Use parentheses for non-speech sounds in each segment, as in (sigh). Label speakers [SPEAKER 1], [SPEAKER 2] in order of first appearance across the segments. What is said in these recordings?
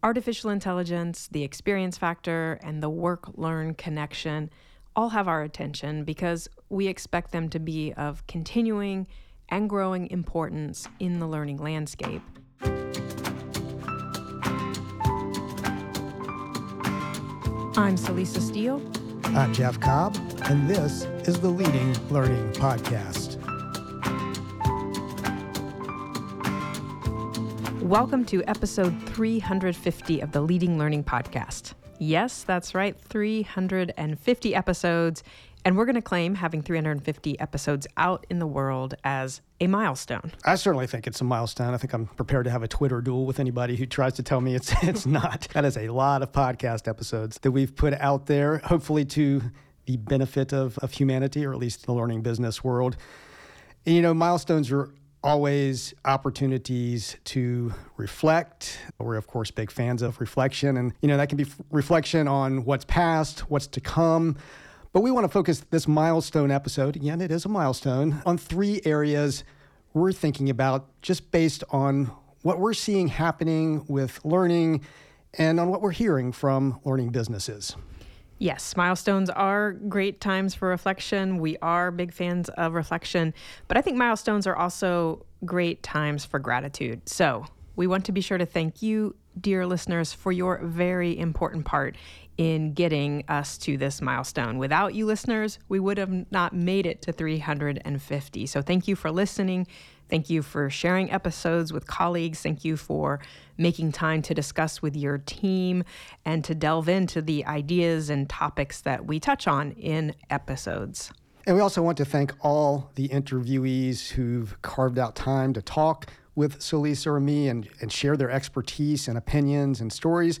[SPEAKER 1] Artificial intelligence, the experience factor, and the work learn connection all have our attention because we expect them to be of continuing and growing importance in the learning landscape. I'm Celisa Steele.
[SPEAKER 2] I'm Jeff Cobb, and this is the Leading Learning Podcast.
[SPEAKER 1] Welcome to episode 350 of the Leading Learning Podcast. Yes, that's right, 350 episodes. And we're going to claim having 350 episodes out in the world as a milestone.
[SPEAKER 2] I certainly think it's a milestone. I think I'm prepared to have a Twitter duel with anybody who tries to tell me it's (laughs) it's not. That is a lot of podcast episodes that we've put out there, hopefully to the benefit of, of humanity or at least the learning business world. And, you know, milestones are always opportunities to reflect. We're, of course, big fans of reflection. And, you know, that can be f- reflection on what's past, what's to come. But we want to focus this milestone episode, again, it is a milestone, on three areas we're thinking about just based on what we're seeing happening with learning and on what we're hearing from learning businesses.
[SPEAKER 1] Yes, milestones are great times for reflection. We are big fans of reflection, but I think milestones are also great times for gratitude. So, we want to be sure to thank you, dear listeners, for your very important part in getting us to this milestone. Without you, listeners, we would have not made it to 350. So, thank you for listening. Thank you for sharing episodes with colleagues. Thank you for making time to discuss with your team and to delve into the ideas and topics that we touch on in episodes.
[SPEAKER 2] And we also want to thank all the interviewees who've carved out time to talk with Celisa or me and, and share their expertise and opinions and stories.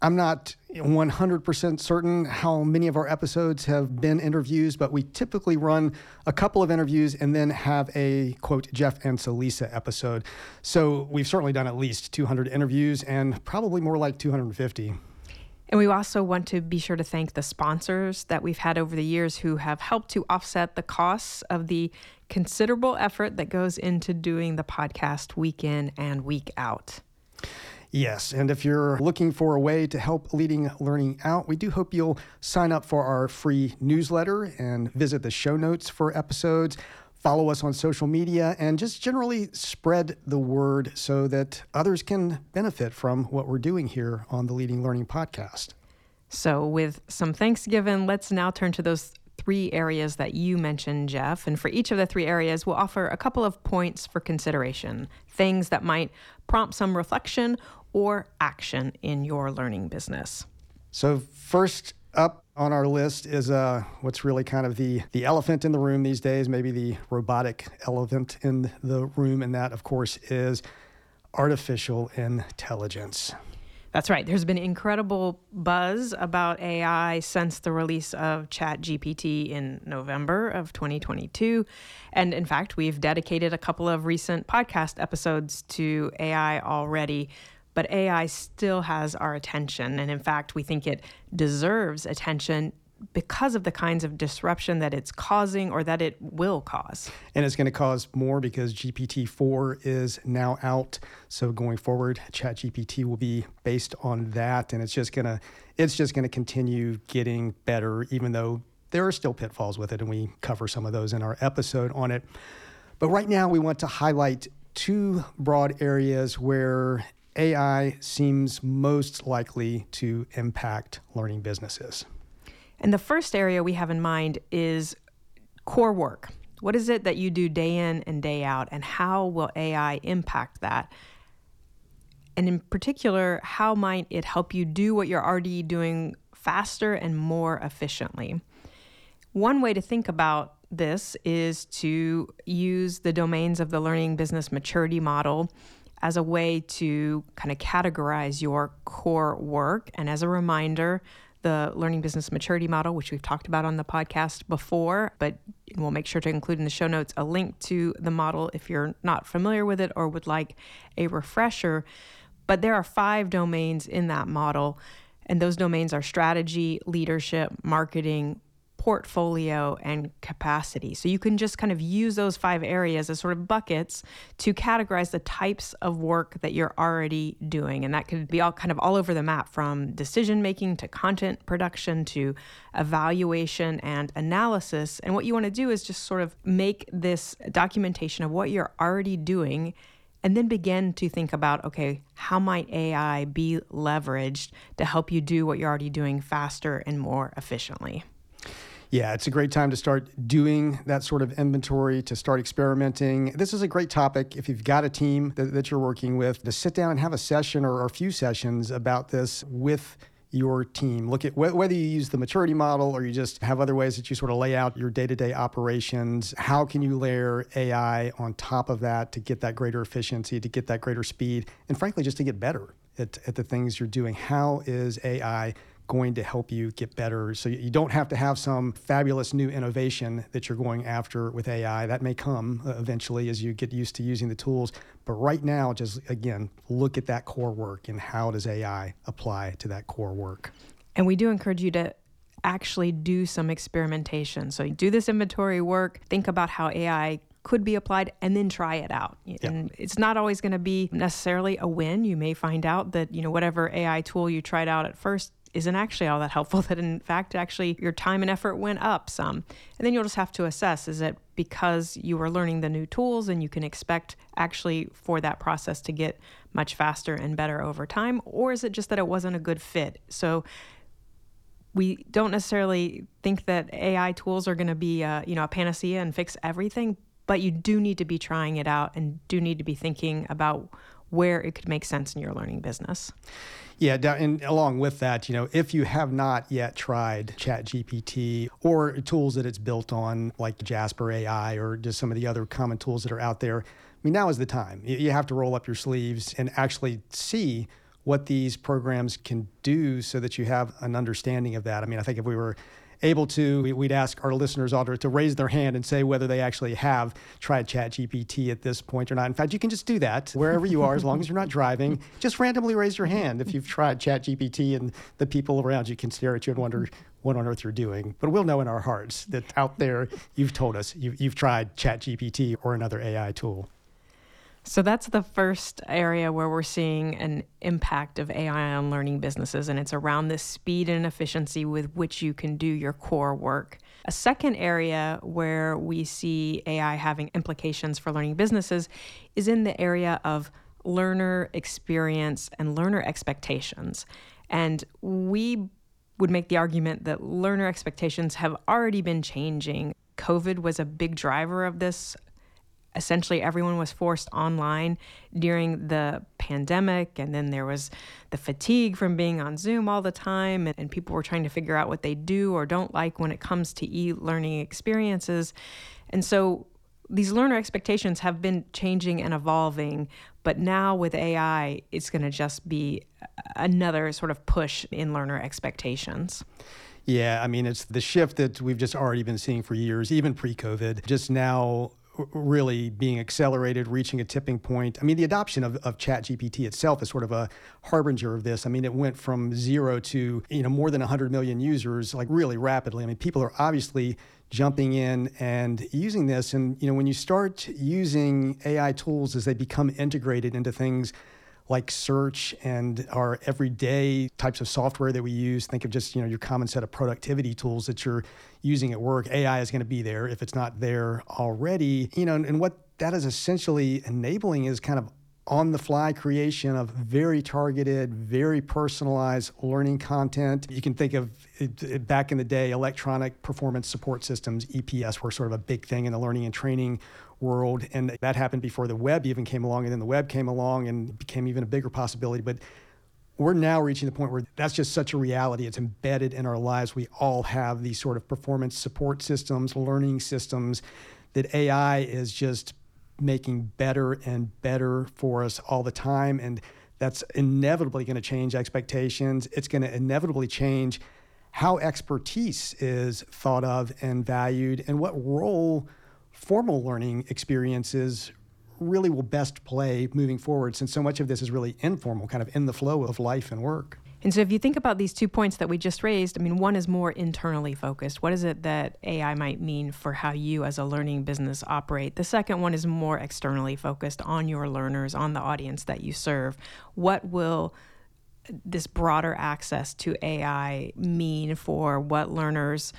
[SPEAKER 2] I'm not 100% certain how many of our episodes have been interviews, but we typically run a couple of interviews and then have a quote Jeff and Celisa episode. So we've certainly done at least 200 interviews and probably more like 250.
[SPEAKER 1] And we also want to be sure to thank the sponsors that we've had over the years who have helped to offset the costs of the considerable effort that goes into doing the podcast week in and week out.
[SPEAKER 2] Yes, and if you're looking for a way to help Leading Learning out, we do hope you'll sign up for our free newsletter and visit the show notes for episodes follow us on social media, and just generally spread the word so that others can benefit from what we're doing here on the Leading Learning podcast.
[SPEAKER 1] So, with some Thanksgiving, let's now turn to those three areas that you mentioned, Jeff. And for each of the three areas, we'll offer a couple of points for consideration, things that might prompt some reflection or action in your learning business.
[SPEAKER 2] So, first up on our list is uh, what's really kind of the, the elephant in the room these days, maybe the robotic elephant in the room, and that, of course, is artificial intelligence.
[SPEAKER 1] That's right. There's been incredible buzz about AI since the release of ChatGPT in November of 2022. And in fact, we've dedicated a couple of recent podcast episodes to AI already but AI still has our attention. And in fact, we think it deserves attention because of the kinds of disruption that it's causing or that it will cause.
[SPEAKER 2] And it's going to cause more because GPT 4 is now out. So going forward, ChatGPT will be based on that. And it's just going to it's just going to continue getting better, even though there are still pitfalls with it. And we cover some of those in our episode on it. But right now we want to highlight two broad areas where AI seems most likely to impact learning businesses.
[SPEAKER 1] And the first area we have in mind is core work. What is it that you do day in and day out, and how will AI impact that? And in particular, how might it help you do what you're already doing faster and more efficiently? One way to think about this is to use the domains of the learning business maturity model as a way to kind of categorize your core work. And as a reminder, the learning business maturity model, which we've talked about on the podcast before, but we'll make sure to include in the show notes a link to the model if you're not familiar with it or would like a refresher. But there are five domains in that model, and those domains are strategy, leadership, marketing, portfolio and capacity. So you can just kind of use those five areas as sort of buckets to categorize the types of work that you're already doing. And that could be all kind of all over the map from decision making to content production to evaluation and analysis. And what you want to do is just sort of make this documentation of what you're already doing and then begin to think about okay, how might AI be leveraged to help you do what you're already doing faster and more efficiently?
[SPEAKER 2] Yeah, it's a great time to start doing that sort of inventory, to start experimenting. This is a great topic if you've got a team that, that you're working with to sit down and have a session or, or a few sessions about this with your team. Look at wh- whether you use the maturity model or you just have other ways that you sort of lay out your day to day operations. How can you layer AI on top of that to get that greater efficiency, to get that greater speed, and frankly, just to get better at, at the things you're doing? How is AI going to help you get better. So you don't have to have some fabulous new innovation that you're going after with AI. That may come uh, eventually as you get used to using the tools. But right now, just again, look at that core work and how does AI apply to that core work.
[SPEAKER 1] And we do encourage you to actually do some experimentation. So do this inventory work, think about how AI could be applied and then try it out. And it's not always going to be necessarily a win. You may find out that, you know, whatever AI tool you tried out at first isn't actually all that helpful (laughs) that in fact actually your time and effort went up some and then you'll just have to assess is it because you were learning the new tools and you can expect actually for that process to get much faster and better over time or is it just that it wasn't a good fit so we don't necessarily think that AI tools are going to be, you know, a panacea and fix everything, but you do need to be trying it out and do need to be thinking about where it could make sense in your learning business.
[SPEAKER 2] Yeah, and along with that, you know, if you have not yet tried ChatGPT or tools that it's built on, like Jasper AI or just some of the other common tools that are out there, I mean, now is the time. You have to roll up your sleeves and actually see what these programs can do so that you have an understanding of that. I mean, I think if we were able to, we'd ask our listeners all to raise their hand and say whether they actually have tried ChatGPT at this point or not. In fact, you can just do that wherever you are, as long as you're not driving. Just randomly raise your hand if you've tried ChatGPT, and the people around you can stare at you and wonder what on earth you're doing. But we'll know in our hearts that out there you've told us you've, you've tried ChatGPT or another AI tool.
[SPEAKER 1] So that's the first area where we're seeing an impact of AI on learning businesses, and it's around the speed and efficiency with which you can do your core work. A second area where we see AI having implications for learning businesses is in the area of learner experience and learner expectations. And we would make the argument that learner expectations have already been changing. COVID was a big driver of this essentially everyone was forced online during the pandemic and then there was the fatigue from being on zoom all the time and, and, people were trying to figure out what they do or don't like when it comes to e-learning experiences and so these learner expectations have been changing and evolving but now with ai it's going to just be another sort of push in learner expectations
[SPEAKER 2] yeah, I mean, it's the shift that we've just already been seeing for years, even pre COVID. Just now, really being accelerated, reaching a tipping point. I mean, the adoption of, of ChatGPT itself is sort of a harbinger of this. I mean, it went from zero to you know more than 100 million users like really rapidly. I mean, people are obviously jumping in and using this. And you know, when you start using AI tools as they become integrated into things like search and our everyday types of software that we use. Think of just, you know, your common set of productivity tools that you're using at work. AI is going to be there if it's not there already. You know, and, and what that is essentially enabling is kind of on the fly creation of very targeted, very personalized learning content. You can think of it, it, back in the day, electronic performance support systems, EPS, were sort of a big thing in the learning and training world. And that happened before the web even came along. And then the web came along and became even a bigger possibility. But we're now reaching the point where that's just such a reality. It's embedded in our lives. We all have these sort of performance support systems, learning systems that AI is just making better and better for us all the time. And that's inevitably going to change expectations. It's going to inevitably change how expertise is thought of and valued and what role formal learning experiences really will best play moving forward since so much of this is really informal, kind of in the flow of life and work.
[SPEAKER 1] And so, if you think about these two points that we just raised, I mean, one is more internally focused. What is it that AI might mean for how you as a learning business operate? The second one is more externally focused on your learners, on the audience that you serve. What will this broader access to AI mean for what learners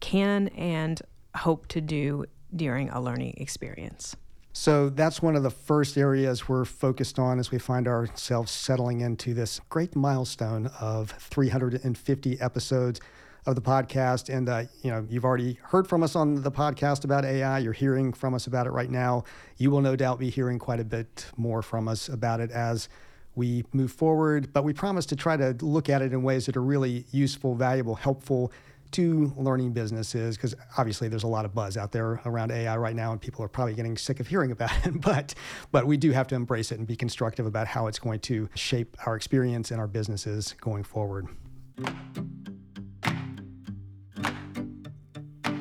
[SPEAKER 1] can and hope to do during a learning experience?
[SPEAKER 2] So that's one of the first areas we're focused on as we find ourselves settling into this great milestone of 350 episodes of the podcast. And uh, you know, you've already heard from us on the podcast about AI. You're hearing from us about it right now. You will no doubt be hearing quite a bit more from us about it as we move forward. But we promise to try to look at it in ways that are really useful, valuable, helpful to learning businesses because obviously there's a lot of buzz out there around AI right now and people are probably getting sick of hearing about it (laughs) but but we do have to embrace it and be constructive about how it's going to shape our experience and our businesses going forward.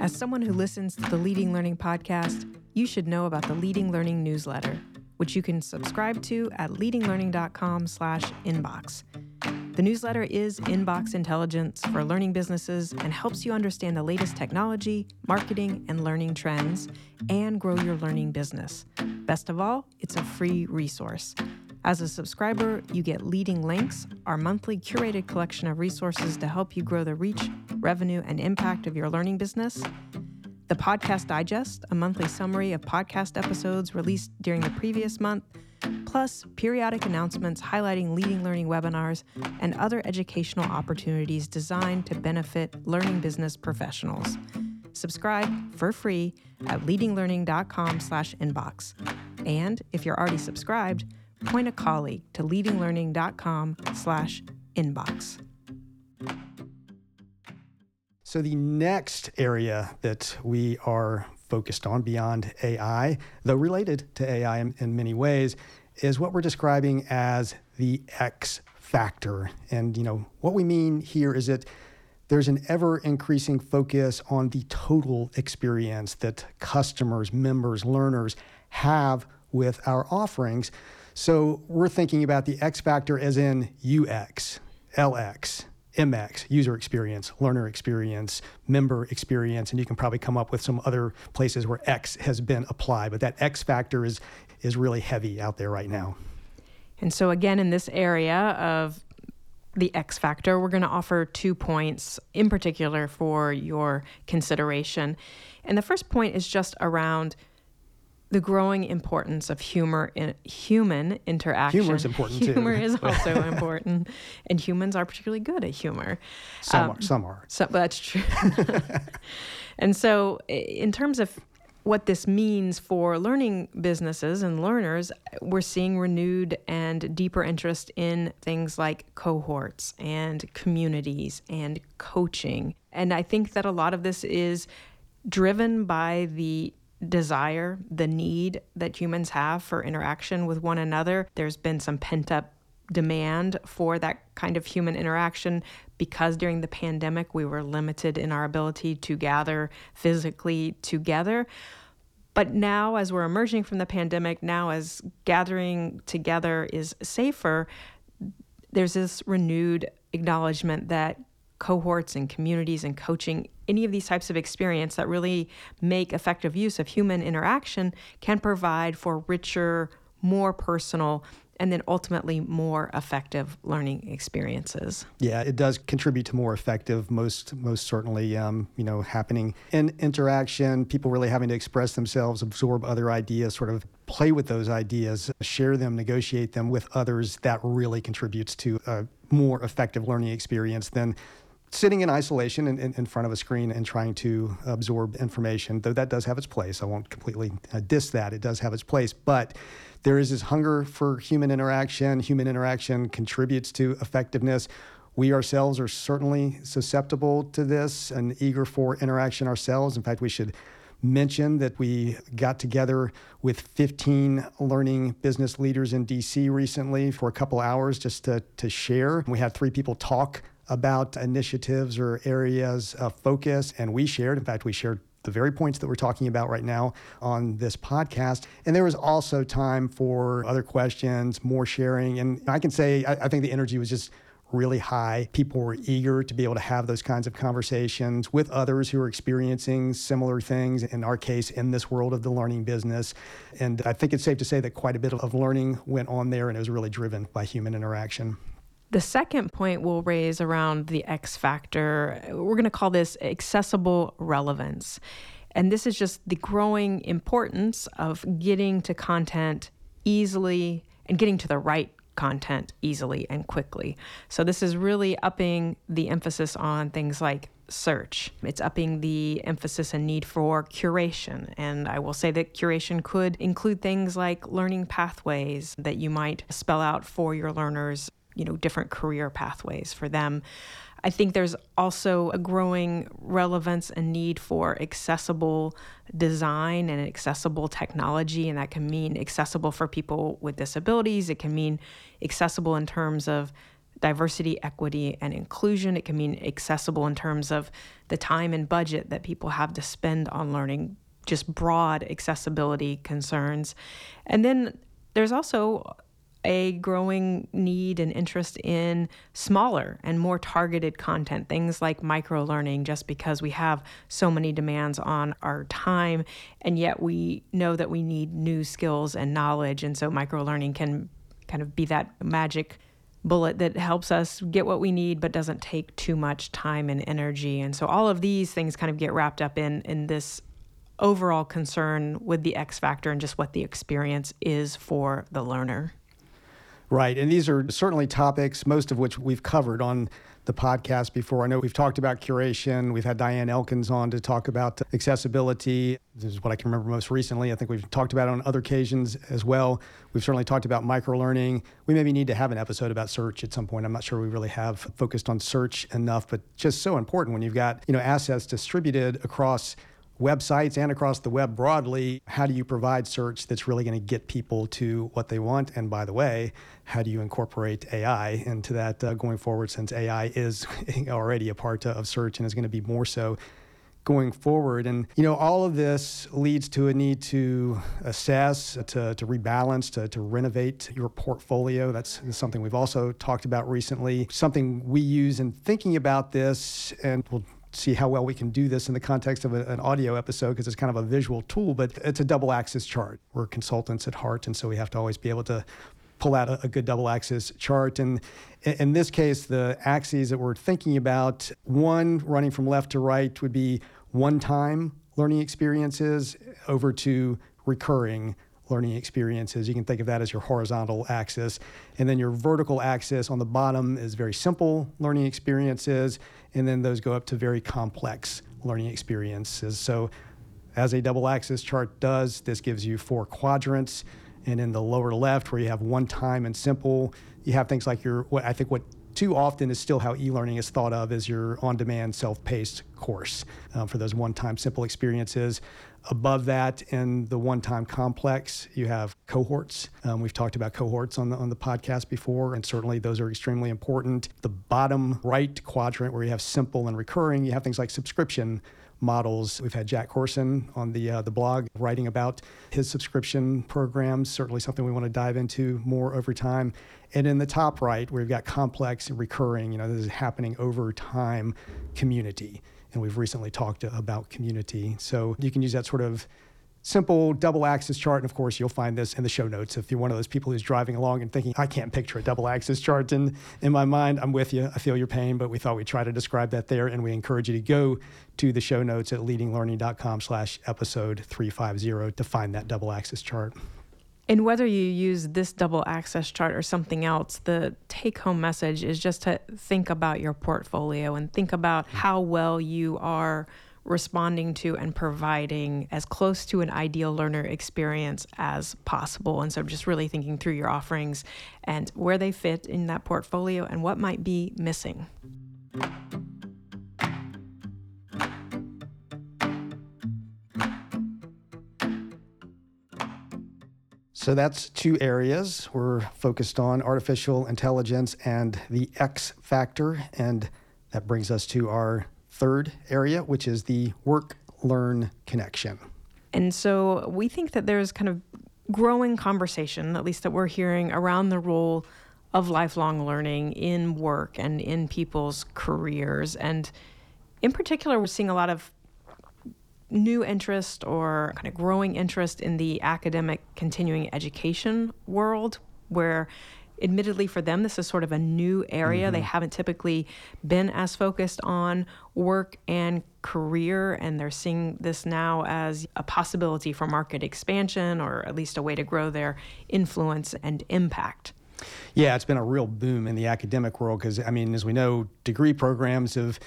[SPEAKER 1] As someone who listens to the Leading Learning podcast, you should know about the Leading Learning newsletter, which you can subscribe to at leadinglearning.com/inbox. The newsletter is inbox intelligence for learning businesses and helps you understand the latest technology, marketing, and learning trends and grow your learning business. Best of all, it's a free resource. As a subscriber, you get Leading Links, our monthly curated collection of resources to help you grow the reach, revenue, and impact of your learning business. The Podcast Digest, a monthly summary of podcast episodes released during the previous month plus periodic announcements highlighting leading learning webinars and other educational opportunities designed to benefit learning business professionals. Subscribe for free at leadinglearning.com/inbox. And if you're already subscribed, point a colleague to leadinglearning.com/inbox.
[SPEAKER 2] So the next area that we are focused on beyond AI, though related to AI in, in many ways, is what we're describing as the X factor. And you know what we mean here is that there's an ever increasing focus on the total experience that customers, members, learners have with our offerings. So we're thinking about the X factor as in UX, LX, MX, user experience, learner experience, member experience, and you can probably come up with some other places where X has been applied. But that X factor is is really heavy out there right now.
[SPEAKER 1] And so again, in this area of the X factor, we're going to offer two points in particular for your consideration. And the first point is just around the growing importance of humor in human interaction.
[SPEAKER 2] Humor is important
[SPEAKER 1] humor
[SPEAKER 2] too.
[SPEAKER 1] is (laughs) also important, and humans are particularly good at humor.
[SPEAKER 2] Some um, are. Some are.
[SPEAKER 1] So, that's true. (laughs) and so, in terms of what this means for learning businesses and learners, we're seeing renewed and deeper interest in things like cohorts and communities and coaching. And I think that a lot of this is driven by the desire, the need that humans have for interaction with one another. There's been some pent up demand for that kind of human interaction because during the pandemic we were limited in our ability to gather physically together. But now, as we're emerging from the pandemic, now as gathering together is safer, there's this renewed acknowledgement that cohorts and communities and coaching, any of these types of experience that really make effective use of human interaction can provide for richer, more personal, and then ultimately more effective learning experiences.
[SPEAKER 2] Yeah, it does contribute to more effective, most most certainly. Um, you know, happening in interaction, people really having to express themselves, absorb other ideas, sort of play with those ideas, share them, negotiate them with others. That really contributes to a more effective learning experience than sitting in isolation in, in, in, front of a screen and trying to absorb information, though that does have its place. I won't completely uh, diss that. It does have its place. But there is this hunger for human interaction. Human interaction contributes to effectiveness. We ourselves are certainly susceptible to this and eager for interaction ourselves. In fact, we should mention that we got together with 15 learning business leaders in DC recently for a couple hours just to, to share. We had three people talk about initiatives or areas of focus. And we shared, in fact, we shared the very points that we're talking about right now on this podcast. And there was also time for other questions, more sharing. And I can say, I, I think the energy was just really high. People were eager to be able to have those kinds of conversations with others who are experiencing similar things, in our case, in this world of the learning business. And I think it's safe to say that quite a bit of learning went on there and it was really driven by human interaction.
[SPEAKER 1] The second point we'll raise around the X factor, we're going to call this accessible relevance. And this is just the growing importance of getting to content easily and getting to the right content easily and quickly. So, this is really upping the emphasis on things like search. It's upping the emphasis and need for curation. And I will say that curation could include things like learning pathways that you might spell out for your learners you know different career pathways for them I think there's also a growing relevance and need for accessible design and accessible technology, and that can mean accessible for people with disabilities. It can mean accessible in terms of diversity, equity, and inclusion. It can mean accessible in terms of the time and budget that people have to spend on learning, just broad accessibility concerns. And then there's also a growing need and interest in smaller and more targeted content, things like micro learning, just because we have so many demands on our time, and yet we know that we need new skills and knowledge. And so, micro learning can kind of be that magic bullet that helps us get what we need but doesn't take too much time and energy. And so, all of these things kind of get wrapped up in, in this overall concern with the X factor and just what the experience is for the learner.
[SPEAKER 2] Right. And these are certainly topics, most of which we've covered on the podcast before. I know we've talked about curation. We've had Diane Elkins on to talk about accessibility. This is what I can remember most recently. I think we've talked about it on other occasions as well. We've certainly talked about microlearning. We maybe need to have an episode about search at some point. I'm not sure we really have focused on search enough, but just so important when you've got, you know, assets distributed across websites and across the web broadly, how do you provide search that's really going to get people to what they want? And by the way, how do you incorporate AI into that uh, going forward since AI is (laughs) already a part of search and is going to be more so going forward. And, you know, all of this leads to a need to assess, to, to rebalance, to, to renovate your portfolio. That's something we've also talked about recently. Something we use in thinking about this, and we'll see how well we can do this in the context of a, an audio episode because it's kind of a visual tool, but it's a double axis chart. We're consultants at heart, and so we have to always be able to pull out a, a good double axis chart. And in, in this case, the axes that we're thinking about, one running from left to right would be one time learning experiences over to recurring learning experiences. You can think of that as your horizontal axis. And then your vertical axis on the bottom is very simple learning experiences. And then those go up to very complex learning experiences. So, as a double axis chart does, this gives you four quadrants. And in the lower left, where you have one time and simple, you have things like your, what I think what too often is still how e-learning is thought of as your on-demand self-paced course um, for those one-time simple experiences Above that, in the one-time complex, you have cohorts. Um, we've talked about cohorts on the on the podcast before, and certainly those are extremely important. The bottom right quadrant, where you have simple and recurring, you have things like subscription models. We've had Jack Corson on the uh, the blog writing about his subscription programs. Certainly something we want to dive into more over time. And in the top right, you've got complex and recurring, you know, this is happening over time community and we've recently talked about community. So you can use that sort of simple double axis chart. And of course, you'll find this in the show notes. If you're one of those people who's driving along and thinking, I can't picture a double axis chart in, in my mind, I'm with you. I feel your pain, but we thought we'd try to describe that there. And we encourage you to go to the show notes at leadinglearning.com slash episode 350 to find that double axis chart.
[SPEAKER 1] And whether you use this double axis chart or something else, the take home message is just to think about your portfolio and think about mm-hmm. how well you are responding to and providing as close to an ideal learner experience as possible. And so just really thinking through your offerings and where they fit in that portfolio and what might be missing.
[SPEAKER 2] So that's two areas. We're focused on artificial intelligence and the X factor. And that brings us to our third area, which is the work learn connection.
[SPEAKER 1] And so we think that there's kind of growing conversation, at least that we're hearing around the role of lifelong learning in work and in people's careers. And in particular, we're seeing a lot of new interest or kind of growing interest in the academic continuing education world, where admittedly for them this is sort of a new area mm-hmm. they haven't typically been as focused on work and career and they're seeing this now as a possibility for market expansion or at least a way to grow their influence and impact
[SPEAKER 2] yeah it's been a real boom in the academic world because i mean as we know degree programs have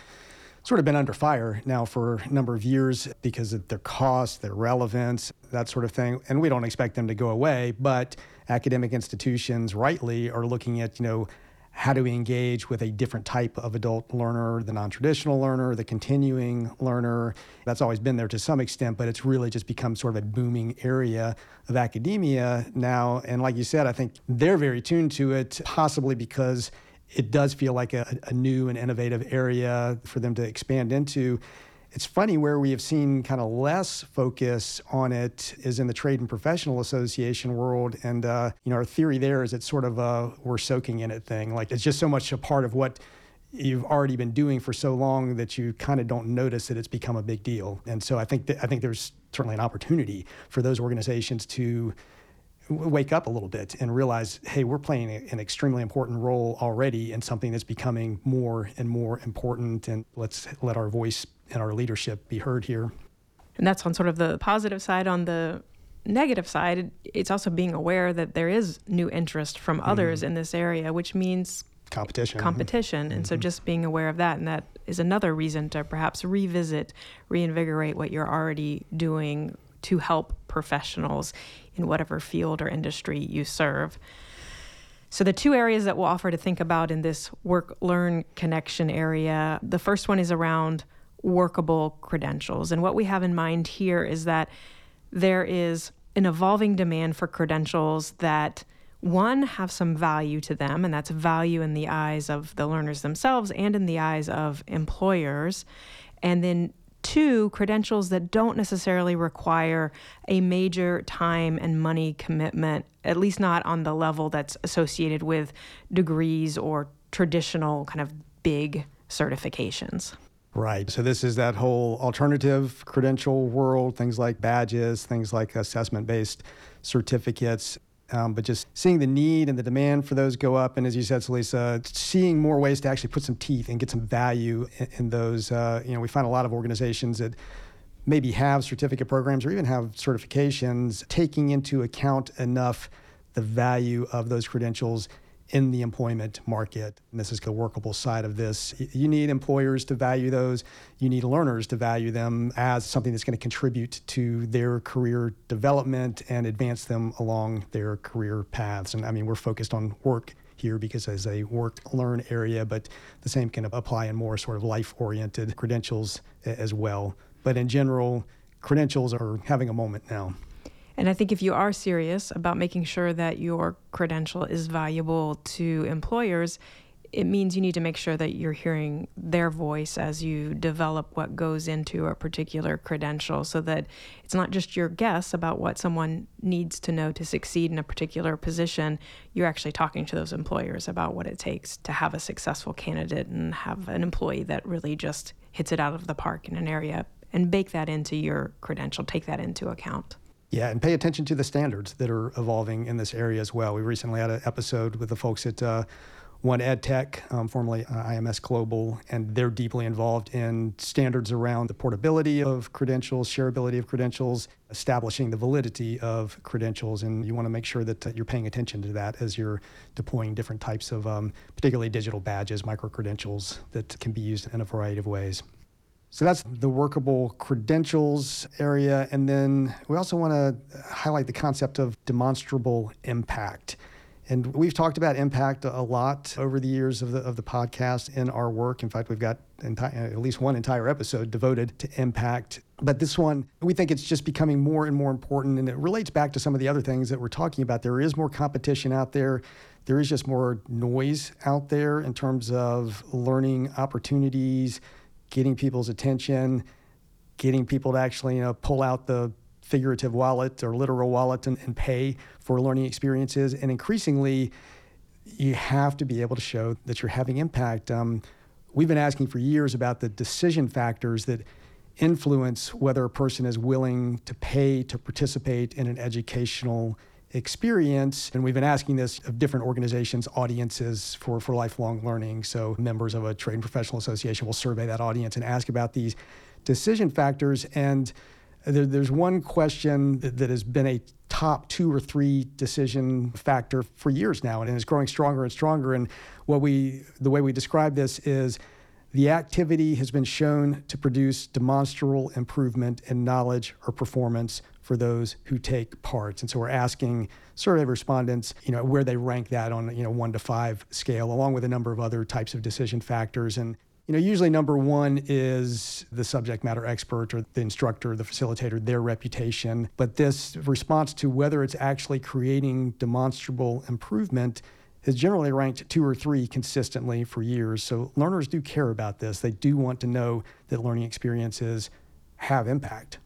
[SPEAKER 2] sort of been under fire now for a number of years because of their cost, their relevance, that sort of thing. And we don't expect them to go away, but academic institutions rightly are looking at, you know, how do we engage with a different type of adult learner, the non traditional learner, the continuing learner? That's always been there to some extent, but it's really just become sort of a booming area of academia now. And like you said, I think they're very tuned to it, possibly because it does feel like a, a new and innovative area for them to expand into. It's funny where we have seen kind of less focus on it is in the trade and professional association world, and uh, you know our theory there is it's sort of a we're soaking in it thing. Like it's just so much a part of what you've already been doing for so long that you kind of don't notice that it's become a big deal. And so I think that, I think there's certainly an opportunity for those organizations to wake up a little bit and realize, hey, we're playing an extremely important role already in something that's becoming more and more important, and let's let our voice and our leadership be heard here.
[SPEAKER 1] And that's on sort of the positive side. On the negative side, it's also being aware that there is new interest from mm-hmm. others mm. in this area, which means
[SPEAKER 2] competition.
[SPEAKER 1] Competition. Mm-hmm. And so mm-hmm. just being aware of that, and that is another reason to perhaps revisit, reinvigorate what you're already doing to help professionals in whatever field or industry you serve. So, the two areas that we'll offer to think about in this work learn connection area the first one is around workable credentials. And what we have in mind here is that there is an evolving demand for credentials that one have some value to them and that's value in the eyes of the learners themselves and in the eyes of employers and then Two, credentials that don't necessarily require a major time and money commitment, at least not on the level that's associated with degrees or traditional kind of big certifications.
[SPEAKER 2] Right. So this is that whole alternative credential world, things like badges, things like assessment based certificates. Um, but just seeing the need and the demand for those go up, and as you said, Celisa, seeing more ways to actually put some teeth and get some value in, in those. Uh, you know, we find a lot of organizations that maybe have certificate programs or even have certifications taking into account enough the value of those credentials in the employment market. And this is the workable side of this. You need employers to value those. You need learners to value them as something that's going to contribute to their career development and advance them along their career paths. And I mean, we're focused on work here because as a work learn area, but the same can apply in more sort of life oriented credentials as well. But in general, credentials are having a moment now.
[SPEAKER 1] And I think if you are serious about making sure that your credential is valuable to employers, it means you need to make sure that you're hearing their voice as you develop what goes into a particular credential so that it's not just your guess about what someone needs to know to succeed in a particular position. You're actually talking to those employers about what it takes to have a successful candidate and have an employee that really just hits it out of the park in an area and bake that into your credential, take that into account.
[SPEAKER 2] Yeah, and pay attention to the standards that are evolving in this area as well. We recently had an episode with the folks at uh, One EdTech, um, formerly uh, IMS Global, and they're deeply involved in standards around the portability of credentials, shareability of credentials, establishing the validity of credentials. And you want to make sure that uh, you're paying attention to that as you're deploying different types of, um, particularly digital badges, micro credentials that can be used in a variety of ways. So that's the workable credentials area. And then we also want to highlight the concept of demonstrable impact. And we've talked about impact a lot over the years of the, of the podcast in our work. In fact, we've got enti- at least one entire episode devoted to impact. But this one, we think it's just becoming more and more important. And it relates back to some of the other things that we're talking about. There is more competition out there. There is just more noise out there in terms of learning opportunities, getting people's attention, getting people to actually you know, pull out the figurative wallet or literal wallet and, and pay for learning experiences. And increasingly, you have to be able to show that you're having impact. Um, we've been asking for years about the decision factors that influence whether a person is willing to pay to participate in an educational experience. And we've been asking this of different organizations, audiences for, for lifelong learning. So members of a trade and professional association will survey that audience and ask about these decision factors. And there, there's one question that, that, has been a top two or three decision factor for years now, and it's growing stronger and stronger. And what we, the way we describe this is the activity has been shown to produce demonstrable improvement in knowledge or performance for those who take part. And so we're asking survey respondents, you know, where they rank that on, you know, one to five scale, along with a number of other types of decision factors. And you know, usually number one is the subject matter expert or the instructor, the facilitator, their reputation. But this response to whether it's actually creating demonstrable improvement is generally ranked two or three consistently for years. So learners do care about this. They do want to know that learning experiences have impact.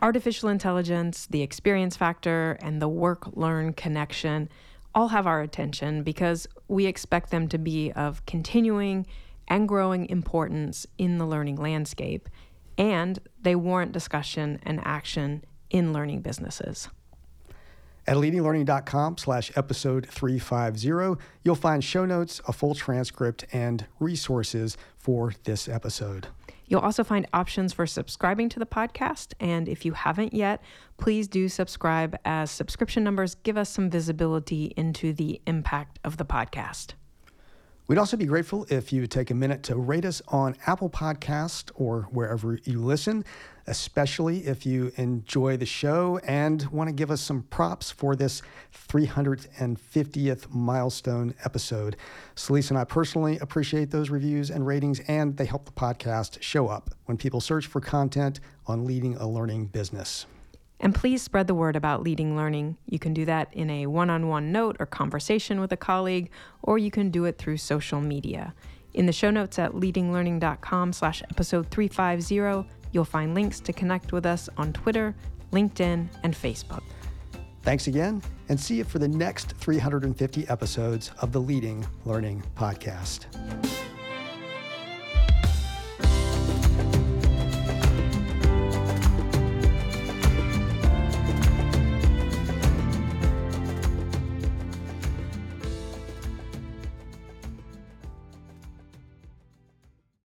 [SPEAKER 1] Artificial intelligence, the experience factor, and the work learn connection all have our attention because we expect them to be of continuing and growing importance in the learning landscape, and they warrant discussion and action in learning businesses.
[SPEAKER 2] At leadinglearning.com slash episode 350, you'll find show notes, a full transcript, and resources for this episode.
[SPEAKER 1] You'll also find options for subscribing to the podcast. And if you haven't yet, please do subscribe as subscription numbers give us some visibility into the impact of the podcast.
[SPEAKER 2] We'd also be grateful if you would take a minute to rate us on Apple Podcast or wherever you listen, especially if you enjoy the show and want to give us some props for this 350th milestone episode. Celisa and I personally appreciate those reviews and ratings, and they help the podcast show up when people search for content on leading a learning business.
[SPEAKER 1] And please spread the word about leading learning. You can do that in a one on one note or conversation with a colleague, or you can do it through social media. In the show notes at leadinglearning.com slash episode 350, you'll find links to connect with us on Twitter, LinkedIn, and Facebook.
[SPEAKER 2] Thanks again, and see you for the next 350 episodes of the Leading Learning Podcast.